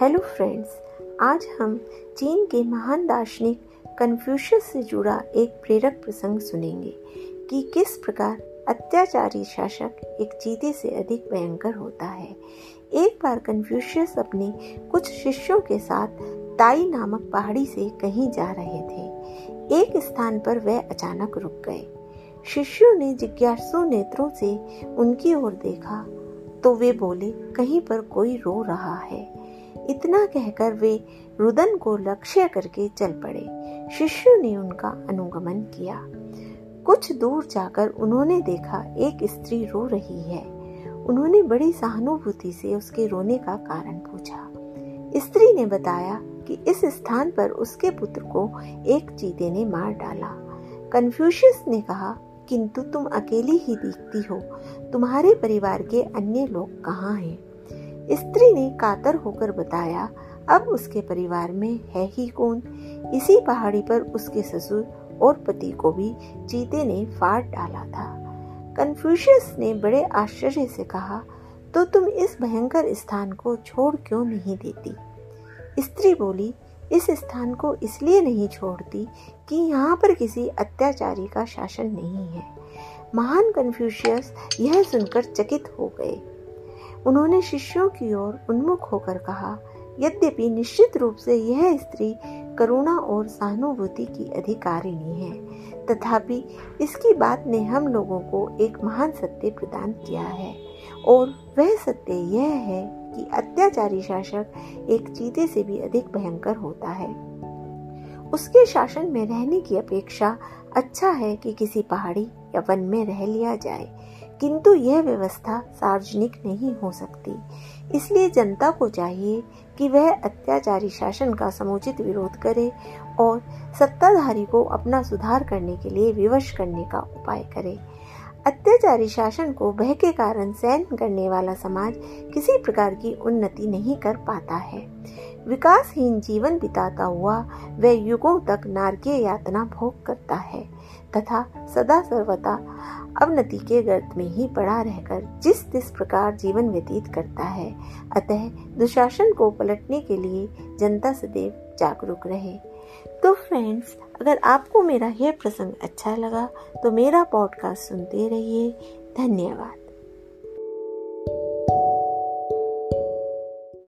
Hello friends आज हम चीन के महान दार्शनिक कन्फ्यूशियस से जुड़ा एक प्रेरक प्रसंग सुनेंगे कि किस प्रकार अत्याचारी शासक एक चीते से अधिक भयंकर होता है। एक बार कन्फ्यूशियस अपने कुछ शिष्यों के साथ ताई नामक पहाड़ी से कहीं जा रहे थे। एक स्थान पर वह अचानक रुक गए। शिष्यों ने जिज्ञासु नेत्रों से उनकी ओर देखा तो वे बोले, कहीं पर कोई रो रहा है। इतना कहकर वे रुदन को लक्ष्य करके चल पड़े। शिष्य ने उनका अनुगमन किया। कुछ दूर जाकर उन्होंने देखा एक स्त्री रो रही है। उन्होंने बड़ी सहानुभूति से उसके रोने का कारण पूछा। स्त्री ने बताया कि इस स्थान पर उसके पुत्र को एक चीते ने मार डाला। कन्फ्यूशियस ने कहा, किंतु तुम अकेली ही दिखती हो। तुम्हारे परिवार के अन्य लोग कहाँ हैं? स्त्री ने कातर होकर बताया, अब उसके परिवार में है ही कौन? इसी पहाड़ी पर उसके ससुर और पति को भी चीते ने फाड़ डाला था। कन्फ्यूशियस ने बड़े आश्चर्य से कहा तो तुम इस भयंकर स्थान को छोड़ क्यों नहीं देती? स्त्री बोली, इस स्थान को इसलिए नहीं छोड़ती कि यहाँ पर किसी अत्याचारी का शासन नहीं है। महान कन्फ्यूशियस यह सुनकर चकित हो गए। उन्होंने शिष्यों की ओर उन्मुख होकर कहा, यद्यपि निश्चित रूप से यह स्त्री करुणा और सहानुभूति की अधिकारिणी है, तथापि इसकी बात ने हम लोगों को एक महान सत्य प्रदान किया है। और वह सत्य यह है कि अत्याचारी शासक एक चीते से भी अधिक भयंकर होता है। उसके शासन में रहने की अपेक्षा अच्छा है कि किसी पहाड़ी या वन में रह लिया जाए। किंतु यह व्यवस्था सार्वजनिक नहीं हो सकती। इसलिए जनता को चाहिए कि वह अत्याचारी शासन का समुचित विरोध करे और सत्ताधारी को अपना सुधार करने के लिए विवश करने का उपाय करे। अत्याचारी शासन को भय के कारण सहन करने वाला समाज किसी प्रकार की उन्नति नहीं कर पाता है। विकासहीन जीवन बिताता हुआ वह युगों तक नारकीय यातना भोग करता है तथा सदा सर्वदा अवनति के गर्त में ही पड़ा रहकर जिस जिस प्रकार जीवन व्यतीत करता है, अतः दुशासन को पलटने के लिए जनता सदैव जागरूक रहे। तो फ्रेंड्स अगर आपको मेरा यह प्रसंग अच्छा लगा तो मेरा पॉडकास्ट सुनते रहिए। धन्यवाद।